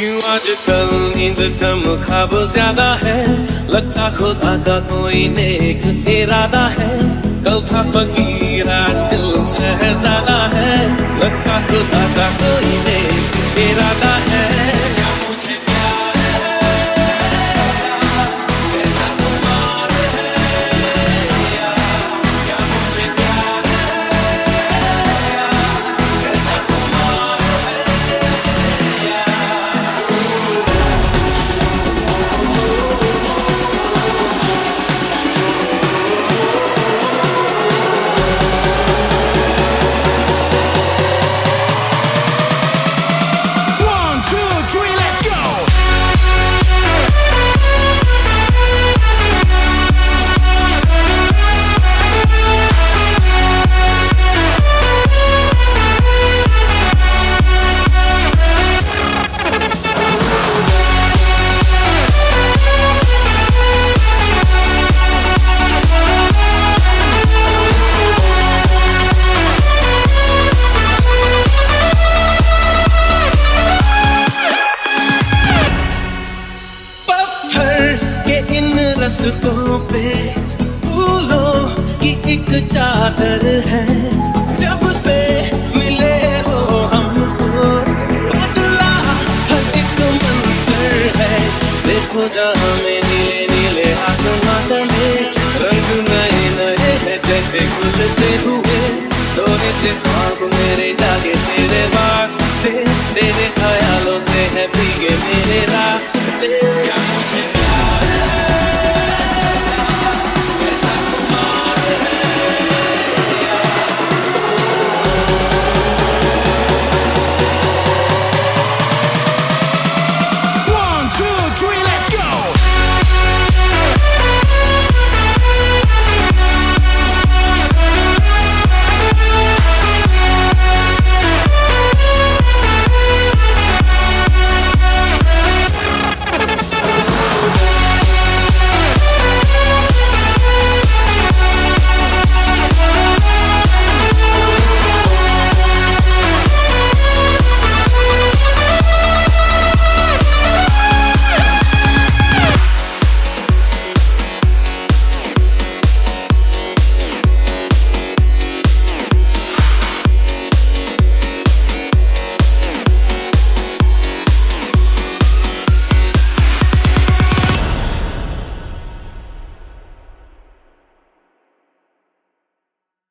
क्यों आजकल नींद कम खाब ज़्यादा है? लगता खुदा का कोई नेक इरादा है। कल था फकीर, आज दिल शहजादा है। लगता खुदा का कोई नेक रास्तों पे फूलों की एक चादर है। जब से मिले हो हमको, बदला हर एक मंजर है। देखो जहाँ में नीले नीले आसमान तले रंग नए नए हैं जैसे खुलते हुए। सोने से ख्वाब मेरे जागे तेरे वास्ते, तेरे ख्यालों से है भीगे मेरे रास्ते।